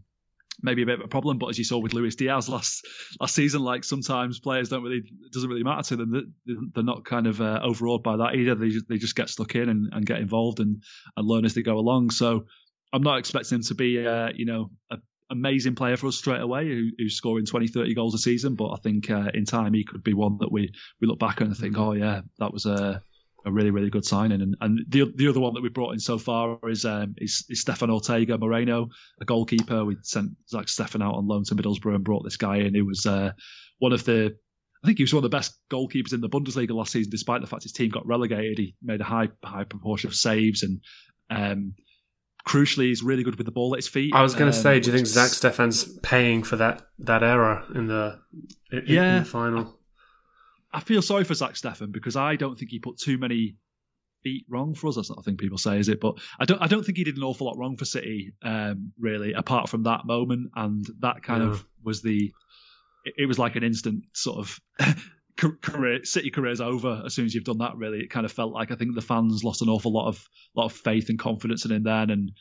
[SPEAKER 2] maybe a bit of a problem. But as you saw with Luis Diaz last last season, like sometimes players don't really it doesn't really matter to them. They're not kind of uh, overawed by that either. They just, they just get stuck in and, and get involved and, and learn as they go along. So I'm not expecting him to be uh, you know a amazing player for us straight away who, who's scoring 20 30 goals a season but i think uh, in time he could be one that we we look back and think oh yeah that was a a really really good signing. And and the the other one that we brought in so far is um, is, is Stefan Ortega Moreno, a goalkeeper. We sent Zach Steffen out on loan to Middlesbrough and brought this guy in He was uh, one of the I think he was one of the best goalkeepers in the Bundesliga last season, despite the fact his team got relegated. He made a high high proportion of saves and um, crucially, he's really good with the ball at his feet.
[SPEAKER 1] I was going to um, say, do you think Zach Steffen's paying for that that error in the in, yeah, in the final?
[SPEAKER 2] I feel sorry for Zach Steffen because I don't think he put too many feet wrong for us. That's not a thing people say, is it? But I don't. I don't think he did an awful lot wrong for City, um, really, apart from that moment, and that kind yeah. of was the. It, it was like an instant sort of. career city career's over as soon as you've done that really it kind of felt like i think the fans lost an awful lot of lot of faith and confidence in him then and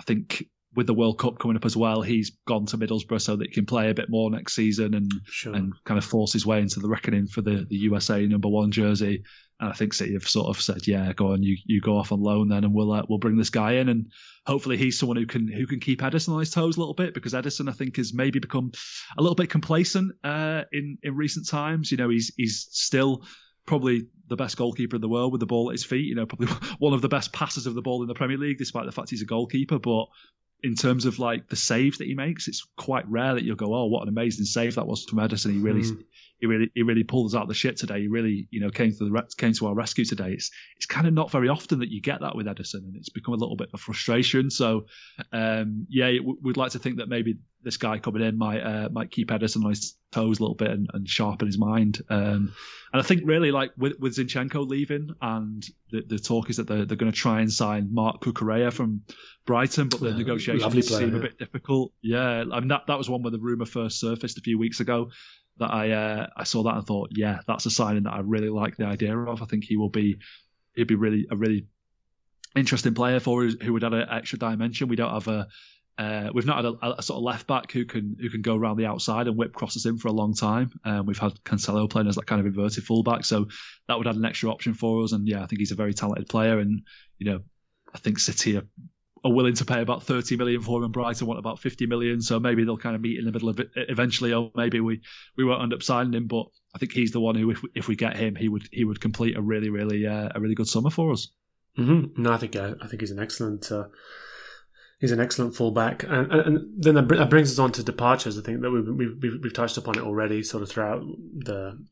[SPEAKER 2] i think with the World Cup coming up as well, he's gone to Middlesbrough so that he can play a bit more next season and sure. and kind of force his way into the reckoning for the, the USA number one jersey. And I think City have sort of said, yeah, go on, you, you go off on loan then, and we'll uh, we'll bring this guy in, and hopefully he's someone who can who can keep Ederson on his toes a little bit because Ederson I think has maybe become a little bit complacent uh, in in recent times. You know, he's he's still probably the best goalkeeper in the world with the ball at his feet. You know, probably one of the best passers of the ball in the Premier League, despite the fact he's a goalkeeper. But in terms of like the saves that he makes, it's quite rare that you'll go, "Oh, what an amazing save that was from Ederson! He really, mm. he really, he really pulled us out of the shit today. He really, you know, came to the came to our rescue today. It's it's kind of not very often that you get that with Ederson, and it's become a little bit of frustration. So, um, yeah, we'd like to think that maybe this guy coming in might uh, might keep Ederson on his toes a little bit and, and sharpen his mind. Um, and I think really like with, with Zinchenko leaving, and the, the talk is that they're, they're going to try and sign Marc Cucurella from Brighton, but the yeah, negotiations player, seem a bit difficult. Yeah, I mean that that was one where the rumor first surfaced a few weeks ago. that I uh, I saw that and thought, yeah, that's a signing that I really like the idea of. I think he will be he'd be really a really interesting player for who would add an extra dimension. We don't have a uh, we've not had a, a, sort of left back who can who can go around the outside and whip crosses in for a long time. Um, we've had Cancelo playing as that kind of inverted fullback, so that would add an extra option for us. And yeah, I think he's a very talented player, and you know, I think City are, are willing to pay about 30 million for him, and Brighton want about 50 million. So maybe they'll kind of meet in the middle of it eventually, or maybe we we won't end up signing him. But I think he's the one who, if we, if we get him, he would he would complete a really really uh, a really good summer for us.
[SPEAKER 1] Mm-hmm. No, I think uh, I think he's an excellent. Uh he's an excellent fullback. And, and then that brings us on to departures. I think that we've, we've, we've touched upon it already, sort of throughout the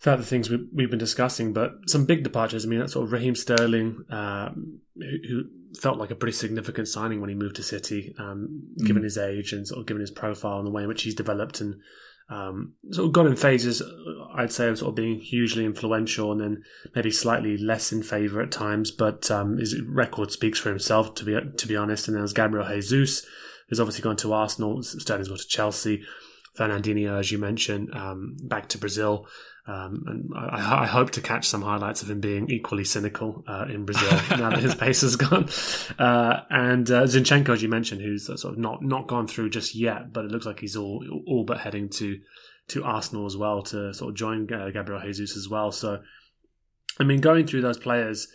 [SPEAKER 1] throughout the things we've, we've been discussing. But some big departures. I mean, that sort of Raheem Sterling, who, who, felt like a pretty significant signing when he moved to City, um, mm. given his age and sort of given his profile and the way in which he's developed and um, sort of gone in phases, I'd say, of sort of being hugely influential and then maybe slightly less in favour at times. But um, his record speaks for himself, to be to be honest. And then there's Gabriel Jesus, who's obviously gone to Arsenal. Sterling's gone to Chelsea. Fernandinho, as you mentioned, um, back to Brazil. Um, and I, I, hope to catch some highlights of him being equally cynical uh, in Brazil now that his pace has gone. Uh, and uh, Zinchenko, as you mentioned, who's sort of not not gone through just yet, but it looks like he's all all but heading to to Arsenal as well to sort of join uh, Gabriel Jesus as well. So, I mean, going through those players,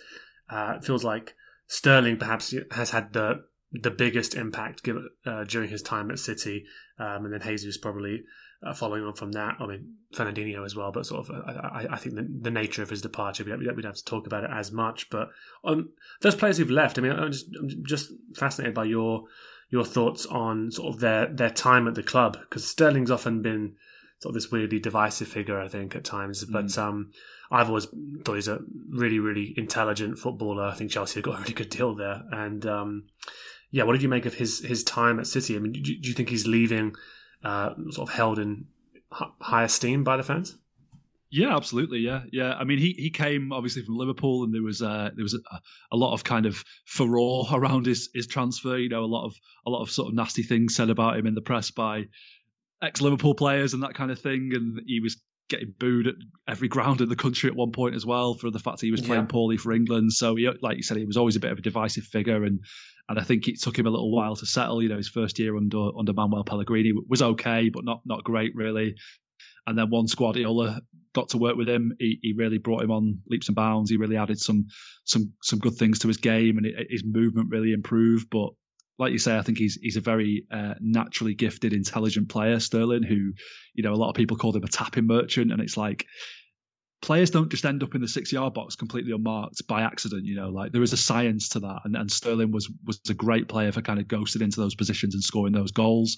[SPEAKER 1] uh, it feels like Sterling perhaps has had the the biggest impact given, uh, during his time at City, um, and then Jesus probably uh, following on from that, I mean Fernandinho as well, but sort of uh, I, I think the, the, nature of his departure, we don't, we don't have to talk about it as much. But on those players who've left, I mean, I'm just, I'm just fascinated by your your thoughts on sort of their their time at the club because Sterling's often been sort of this weirdly divisive figure, I think, at times. Mm. But um, I've always thought he's a really, really intelligent footballer. I think Chelsea have got a really good deal there. And um, yeah, what did you make of his his time at City? I mean, do you, do you think he's leaving uh, sort of held in high esteem by the fans?
[SPEAKER 2] Yeah, absolutely. Yeah, yeah. I mean, he he came obviously from Liverpool, and there was uh, there was a, a, lot of kind of furore around his his transfer. You know, a lot of a lot of sort of nasty things said about him in the press by ex Liverpool players and that kind of thing. And he was getting booed at every ground in the country at one point as well for the fact that he was playing yeah. poorly for England. So, he, like you said, he was always a bit of a divisive figure, and and I think it took him a little while to settle. You know, his first year under under Manuel Pellegrini was okay, but not not great really. And then once Guardiola got to work with him, he, he really brought him on leaps and bounds. He really added some some some good things to his game, and it, his movement really improved. But like you say, I think he's he's a very uh, naturally gifted, intelligent player, Sterling. Who, you know, a lot of people called him a tapping merchant, and it's like players don't just end up in the six yard box completely unmarked by accident. You know, like there is a science to that, and, and Sterling was was a great player for kind of ghosting into those positions and scoring those goals.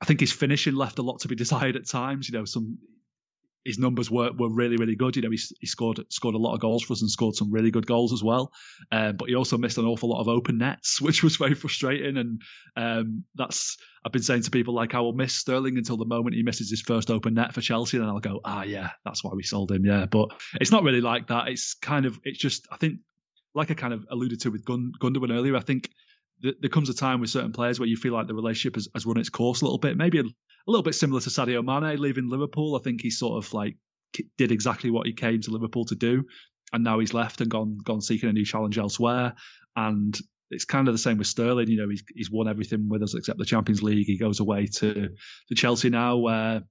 [SPEAKER 2] I think his finishing left a lot to be desired at times. You know, some his numbers were, were really really good. You know, he, he scored scored a lot of goals for us and scored some really good goals as well. Um, but he also missed an awful lot of open nets, which was very frustrating. And um, that's I've been saying to people like I will miss Sterling until the moment he misses his first open net for Chelsea, and then I'll go, ah yeah, that's why we sold him. Yeah, but it's not really like that. It's kind of it's just I think like I kind of alluded to with Gun, Gundogan earlier. I think there comes a time with certain players where you feel like the relationship has, has run its course a little bit. Maybe a, a, little bit similar to Sadio Mane leaving Liverpool. I think he sort of like did exactly what he came to Liverpool to do, and now he's left and gone gone seeking a new challenge elsewhere. And it's kind of the same with Sterling. You know, he's he's won everything with us except the Champions League. He goes away to to Chelsea now, where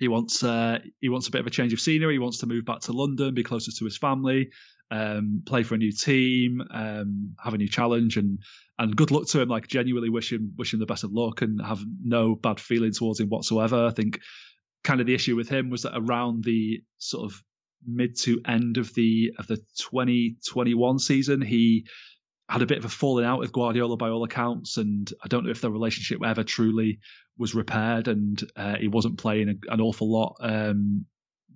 [SPEAKER 2] he wants uh, he wants a bit of a change of scenery. He wants to move back to London, be closer to his family, um, play for a new team, um, have a new challenge, and and good luck to him. Like genuinely wish him wish him the best of luck, and have no bad feeling towards him whatsoever. I think kind of the issue with him was that around the sort of mid to end of the of the 2021 season, he had a bit of a falling out with Guardiola by all accounts, and I don't know if the relationship ever truly was repaired, and uh, he wasn't playing a, an awful lot. Um,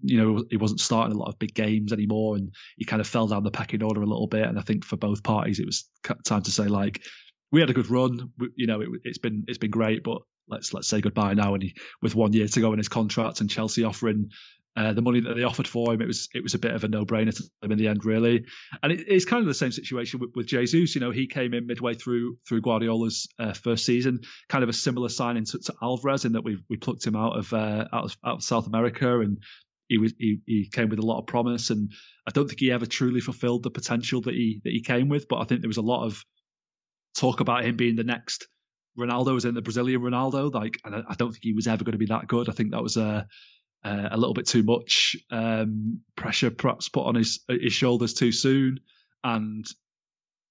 [SPEAKER 2] you know, he wasn't starting a lot of big games anymore, and he kind of fell down the pecking order a little bit. And I think for both parties, it was time to say like, we had a good run. You know, it, has been it's been great, but let's let's say goodbye now. And he, with one year to go in his contract, and Chelsea offering uh, the money that they offered for him, it was it was a bit of a no brainer to them in the end, really. And it, it's kind of the same situation with, with, Jesus. You know, he came in midway through through Guardiola's uh, first season, kind of a similar signing to, to, Alvarez in that we we plucked him out of, uh, out of out of South America, and he was he, he came with a lot of promise. And I don't think he ever truly fulfilled the potential that he that he came with. But I think there was a lot of talk about him being the next Ronaldo, was in the Brazilian Ronaldo. Like, and I, I don't think he was ever going to be that good. I think that was a uh, a little bit too much um, pressure perhaps put on his his shoulders too soon, and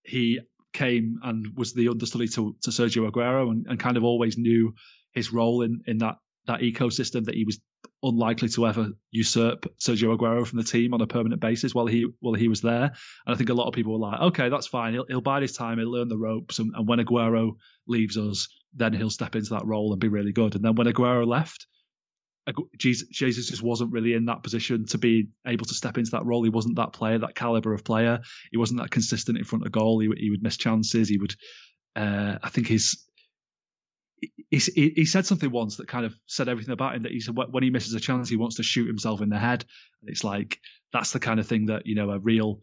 [SPEAKER 2] he came and was the understudy to, to Sergio Aguero and, and kind of always knew his role in in that that ecosystem that he was unlikely to ever usurp Sergio Aguero from the team on a permanent basis while he while he was there. And I think a lot of people were like, okay, that's fine. He'll, he'll bide his time. He'll learn the ropes. And, and when Aguero leaves us, then he'll step into that role and be really good. And then when Aguero left, Jesus, Jesus just wasn't really in that position to be able to step into that role. He wasn't that player, that caliber of player. He wasn't that consistent in front of goal. He, he would miss chances. He would. Uh, I think his. He, he said something once that kind of said everything about him. That he said when he misses a chance, he wants to shoot himself in the head. And it's like that's the kind of thing that you know a real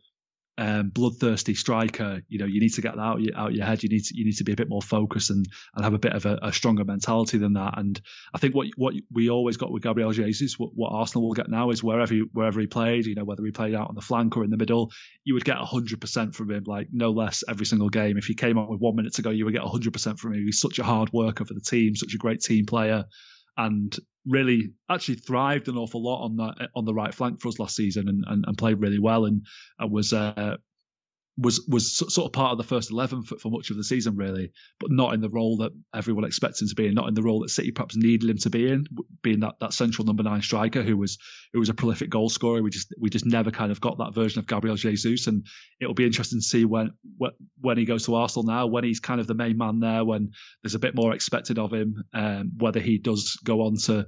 [SPEAKER 2] um, bloodthirsty striker, you know, you need to get that out out your head. You need to you need to be a bit more focused and, and have a bit of a, a stronger mentality than that. And I think what what we always got with Gabriel Jesus, what, what Arsenal will get now is wherever he, wherever he played, you know, whether he played out on the flank or in the middle, you would get hundred percent from him, like no less every single game. If he came on with one minute to go, you would get hundred percent from him. He's such a hard worker for the team, such a great team player and really actually thrived an awful lot on that on the right flank for us last season and, and, and played really well. And, and was uh, was was sort of part of the first eleven for, for, much of the season, really, but not in the role that everyone expects him to be, and not in the role that City perhaps needed him to be in, being that, that central number nine striker who was who was a prolific goal scorer. We just we just never kind of got that version of Gabriel Jesus, and it'll be interesting to see when when he goes to Arsenal now, when he's kind of the main man there, when there's a bit more expected of him, um, whether he does go on to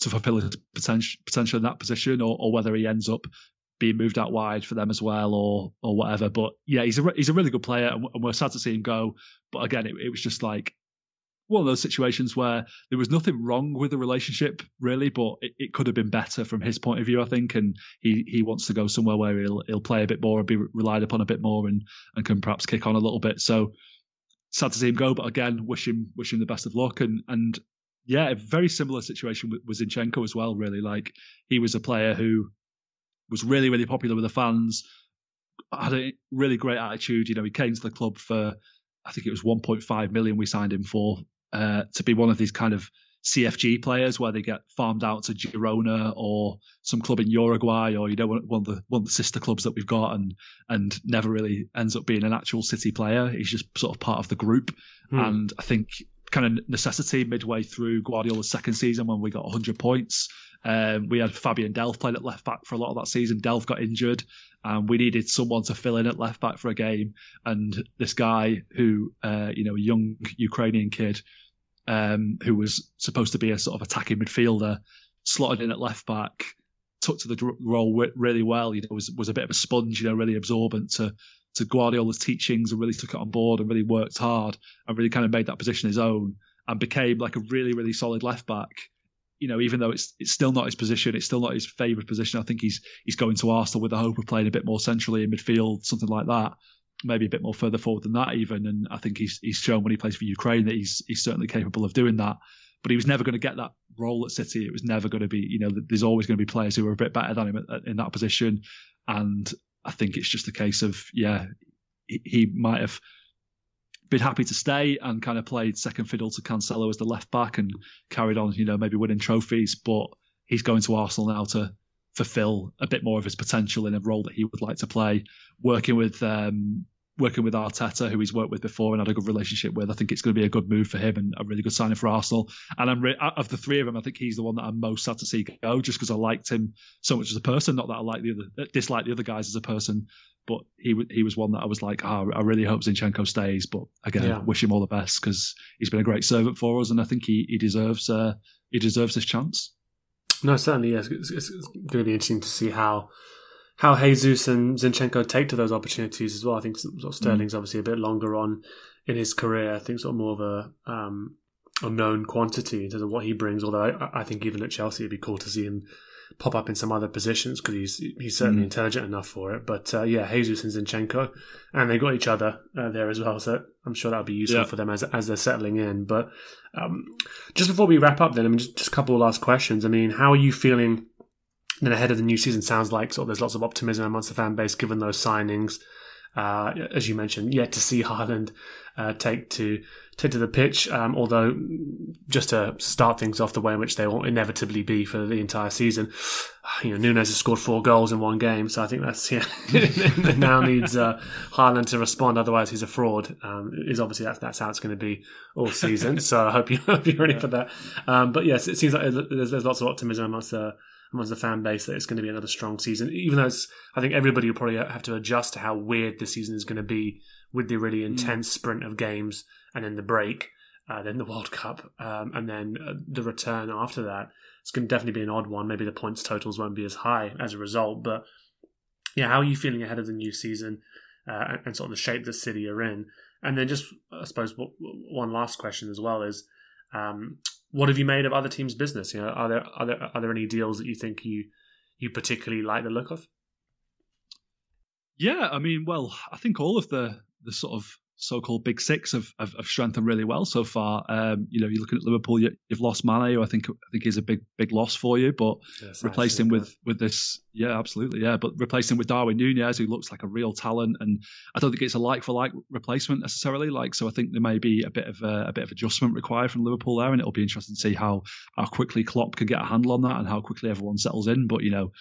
[SPEAKER 2] to fulfill his potential potential in that position, or, or whether he ends up being moved out wide for them as well, or or whatever. But yeah, he's a he's a really good player, and we're sad to see him go. But again, it, it was just like one of those situations where there was nothing wrong with the relationship really, but it, it, could have been better from his point of view, I think. And he, he wants to go somewhere where he'll he'll play a bit more and be relied upon a bit more and, and can perhaps kick on a little bit. So sad to see him go, but again, wish him wish him the best of luck. And and yeah, a very similar situation with Zinchenko as well. Really, like he was a player who was really, really popular with the fans. Had a really great attitude. You know, he came to the club for, I think it was 1.5 million we signed him for, uh, to be one of these kind of CFG players where they get farmed out to Girona or some club in Uruguay or you know one of the one of the sister clubs that we've got and and never really ends up being an actual City player. He's just sort of part of the group. Hmm. And I think kind of necessity midway through Guardiola's second season when we got 100 points um, we had Fabian Delph playing at left back for a lot of that season. Delph got injured, and we needed someone to fill in at left back for a game. And this guy, who uh, you know, a young Ukrainian kid, um, who was supposed to be a sort of attacking midfielder, slotted in at left back, took to the role really well. You know, was was a bit of a sponge. You know, really absorbent to to Guardiola's teachings and really took it on board and really worked hard and really kind of made that position his own and became like a really really solid left back you know, even though it's it's still not his position, it's still not his favourite position. I think he's he's going to Arsenal with the hope of playing a bit more centrally in midfield, something like that. Maybe a bit more further forward than that, even. And I think he's he's shown when he plays for Ukraine that he's he's certainly capable of doing that. But he was never going to get that role at City. It was never going to be, you know, there's always going to be players who are a bit better than him in that position. And I think it's just a case of, yeah, he, he might have been happy to stay and kind of played second fiddle to Cancelo as the left back and carried on, you know, maybe winning trophies. But he's going to Arsenal now to fulfill a bit more of his potential in a role that he would like to play, working with um, working with Arteta, who he's worked with before and had a good relationship with. I think it's going to be a good move for him and a really good signing for Arsenal. And I'm re- of the three of them, I think he's the one that I'm most sad to see go, just because I liked him so much as a person. Not that I like the other, dislike the other guys as a person, but he he was one that I was like, oh, I really hope Zinchenko stays. But again, yeah. wish him all the best because he's been a great servant for us, and I think he he deserves uh, he deserves this chance.
[SPEAKER 1] No, certainly, yes. It's, it's, it's going to be interesting to see how how Jesus and Zinchenko take to those opportunities as well. I think sort of Sterling's mm. obviously a bit longer on in his career. I think sort of more of a um, unknown quantity in terms of what he brings. Although I, I, think even at Chelsea, it'd be cool to see him pop up in some other positions because he's he's certainly mm. intelligent enough for it. But uh, yeah, Jesus and Zinchenko, and they got each other uh, there as well, so I'm sure that'll be useful yeah. for them as as they're settling in. But um, just before we wrap up, then I mean, just, just a couple of last questions. I mean, how are you feeling? Then ahead of the new season, sounds like sort of there's lots of optimism amongst the fan base given those signings. Uh, as you mentioned, yet to see Haaland uh, take to take to the pitch. Um, although, just to start things off the way in which they will inevitably be for the entire season, you know, Nunez has scored four goals in one game, so I think that's yeah. now needs uh, Haaland to respond. Otherwise, he's a fraud. Um, is obviously that's that's how it's going to be all season. so I hope you hope you're ready for that. Um, but yes, it seems like there's, there's lots of optimism amongst the amongst the fan base that it's going to be another strong season. Even though it's, I think everybody will probably have to adjust to how weird the season is going to be with the really mm. intense mm. sprint of games and then the break, uh, then the World Cup, um, and then uh, the return after that. It's going to definitely be an odd one. Maybe the points totals won't be as high as a result. But yeah, how are you feeling ahead of the new season uh, and, sort of the shape that City are in? And then just, I suppose, one last question as well is. Um, what have you made of other teams' business? You know, are there are there are there any deals that you think you you particularly like the look of?
[SPEAKER 2] Yeah, I mean, well, I think all of the the sort of so-called big six have, have, have strengthened really well so far. Um, you know, you're looking at Liverpool, you, have lost Mane, who I think I think is a big big loss for you, but yes, replacing with with this, yeah, absolutely, yeah, but replacing with Darwin Nunez, who looks like a real talent, and I don't think it's a like for like replacement necessarily. Like, so I think there may be a bit of a, a bit of adjustment required from Liverpool there, and it'll be interesting to see how how quickly Klopp can get a handle on that and how quickly everyone settles in. But you know,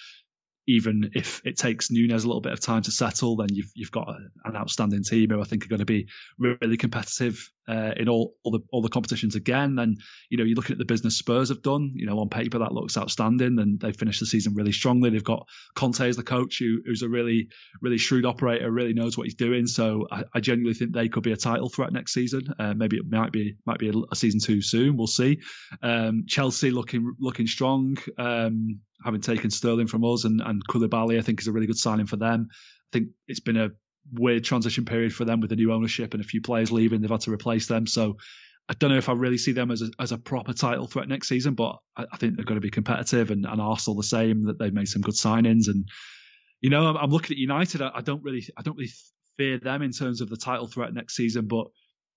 [SPEAKER 2] even if it takes Nunez a little bit of time to settle, then you've you've got an outstanding team who I think are going to be really competitive uh, in all, all the all the competitions again. And you know, you're looking at the business Spurs have done. You know, on paper that looks outstanding, and they finished the season really strongly. They've got Conte as the coach, who, who's a really really shrewd operator, really knows what he's doing. So I, I genuinely think they could be a title threat next season. Uh, maybe it might be might be a, a, season too soon. We'll see. Um, Chelsea looking looking strong. Um, having taken Sterling from us and, and Koulibaly, I think is a really good signing for them. I think it's been a weird transition period for them with the new ownership and a few players leaving. They've had to replace them. So I don't know if I really see them as a, as a proper title threat next season, but I, I think they're going to be competitive and, and Arsenal the same. That they've made some good signings, and you know I'm, I'm looking at United. I, I, don't really I don't really fear them in terms of the title threat next season, but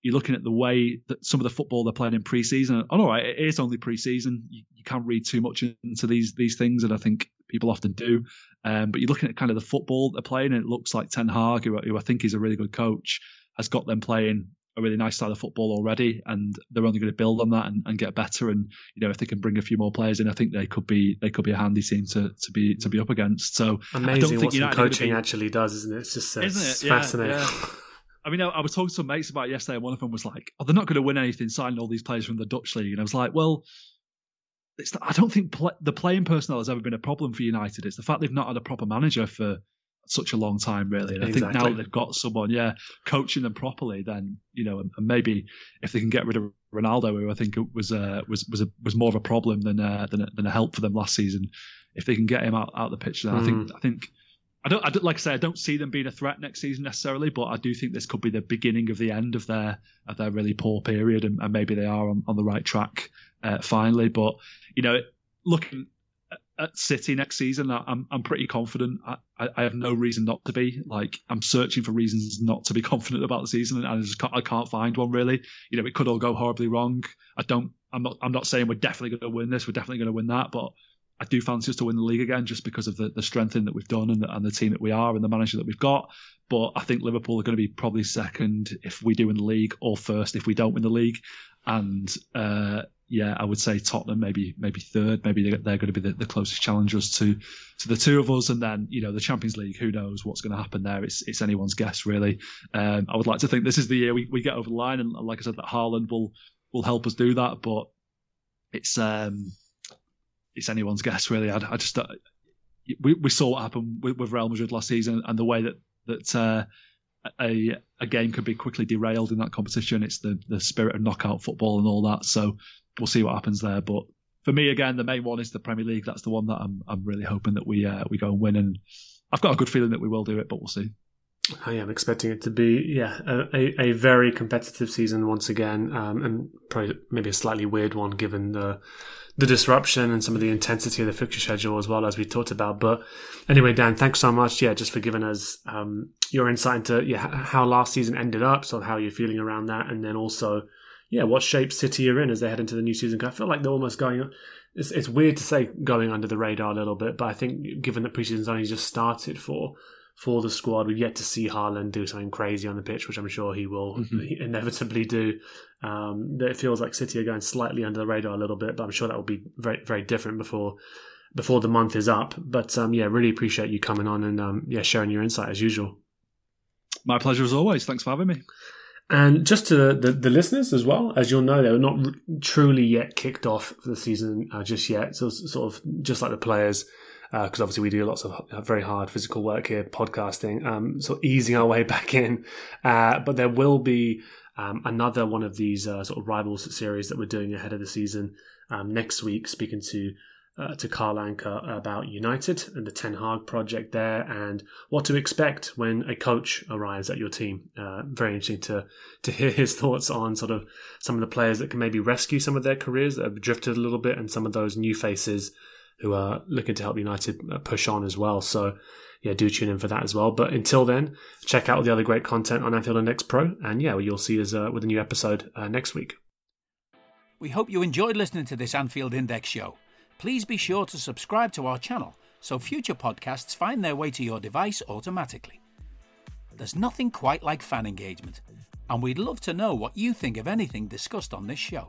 [SPEAKER 2] you're looking at the way that some of the football they're playing in pre-season. And, all right, it is only pre-season. You, you, can't read too much into these these things, and I think people often do. Um, but you're looking at kind of the football they're playing, and it looks like Ten Hag, who, who I think is a really good coach, has got them playing a really nice style of football already, and they're only going to build on that and, and, get better. And you know, if they can bring a few more players in, I think they could be they could be a handy team to, to be to be up against. So
[SPEAKER 1] amazing what some coaching be, actually does, isn't it? It's just uh, isn't it? It's yeah, fascinating. Yeah.
[SPEAKER 2] I mean, I, I, was talking to some mates about yesterday, and one of them was like, "Oh, they're not going to win anything signing all these players from the Dutch league." And I was like, "Well, it's I don't think play, the playing personnel has ever been a problem for United. It's the fact they've not had a proper manager for such a long time, really. And exactly. I think now they've got someone, yeah, coaching them properly, then you know, and, and, maybe if they can get rid of Ronaldo, who I think was uh, was was a, was more of a problem than uh, than, a, than a help for them last season, if they can get him out out the pitch, then mm. I think hmm. I think I don't, I don't, like I say, I don't see them being a threat next season necessarily, but I do think this could be the beginning of the end of their of their really poor period, and, and maybe they are on, on the right track uh, finally. But you know, looking at City next season, I'm I'm pretty confident. I, I have no reason not to be. Like I'm searching for reasons not to be confident about the season, and I just can't, I can't find one really. You know, it could all go horribly wrong. I don't. I'm not. I'm not saying we're definitely going to win this. We're definitely going to win that, but I do fancy us to win the league again just because of the, the strengthening that we've done and the, and the team that we are and the manager that we've got. But I think Liverpool are going to be probably second if we do win the league or first if we don't win the league. And uh, yeah, I would say Tottenham maybe maybe third. Maybe they're, going to be the, the, closest challengers to to the two of us. And then you know the Champions League, who knows what's going to happen there? It's it's anyone's guess really. Um, I would like to think this is the year we, we get over the line, and like I said, that Haaland will will help us do that. But it's um it's anyone's guess really. I, I just uh, we, we saw what happened with, with, Real Madrid last season and the way that that uh, a a game could be quickly derailed in that competition. It's the the spirit of knockout football and all that. So we'll see what happens there. But for me, again, the main one is the Premier League. That's the one that I'm I'm really hoping that we uh, we go and win. And I've got a good feeling that we will do it, but we'll see.
[SPEAKER 1] I am expecting it to be, yeah, a, a, very competitive season once again, um, and probably maybe a slightly weird one given the the disruption and some of the intensity of the fixture schedule as well as we talked about. But anyway, Dan, thanks so much. Yeah, just for giving us um, your insight into yeah how last season ended up, sort of how you're feeling around that, and then also yeah what shape City are in as they head into the new season. I feel like they're almost going. It's, it's weird to say going under the radar a little bit, but I think given that preseason's only just started for for the squad. We've yet to see Haaland do something crazy on the pitch, which I'm sure he will mm-hmm. inevitably do. Um, it feels like City are going slightly under the radar a little bit, but I'm sure that will be very very different before before the month is up. But um, yeah, really appreciate you coming on and um, yeah sharing your insight as usual.
[SPEAKER 2] My pleasure as always. Thanks for having me.
[SPEAKER 1] And just to the, the, the, listeners as well, as you'll know, they're not r- truly yet kicked off for the season uh, just yet. So sort of just like the players, because uh, obviously we do lots of very hard physical work here, podcasting, um, so easing our way back in. Uh, but there will be um, another one of these uh, sort of rivals series that we're doing ahead of the season um, next week, speaking to uh, to Carl Anka about United and the Ten Hag project there, and what to expect when a coach arrives at your team. Uh, very interesting to to hear his thoughts on sort of some of the players that can maybe rescue some of their careers that have drifted a little bit, and some of those new faces who are looking to help United uh, push on as well. So, yeah, do tune in for that as well. But until then, check out all the other great content on Anfield Index Pro, and yeah, you'll see us uh, with a new episode uh, next week.
[SPEAKER 3] We hope you enjoyed listening to this Anfield Index show. Please be sure to subscribe to our channel so future podcasts find their way to your device automatically. There's nothing quite like fan engagement, and we'd love to know what you think of anything discussed on this show.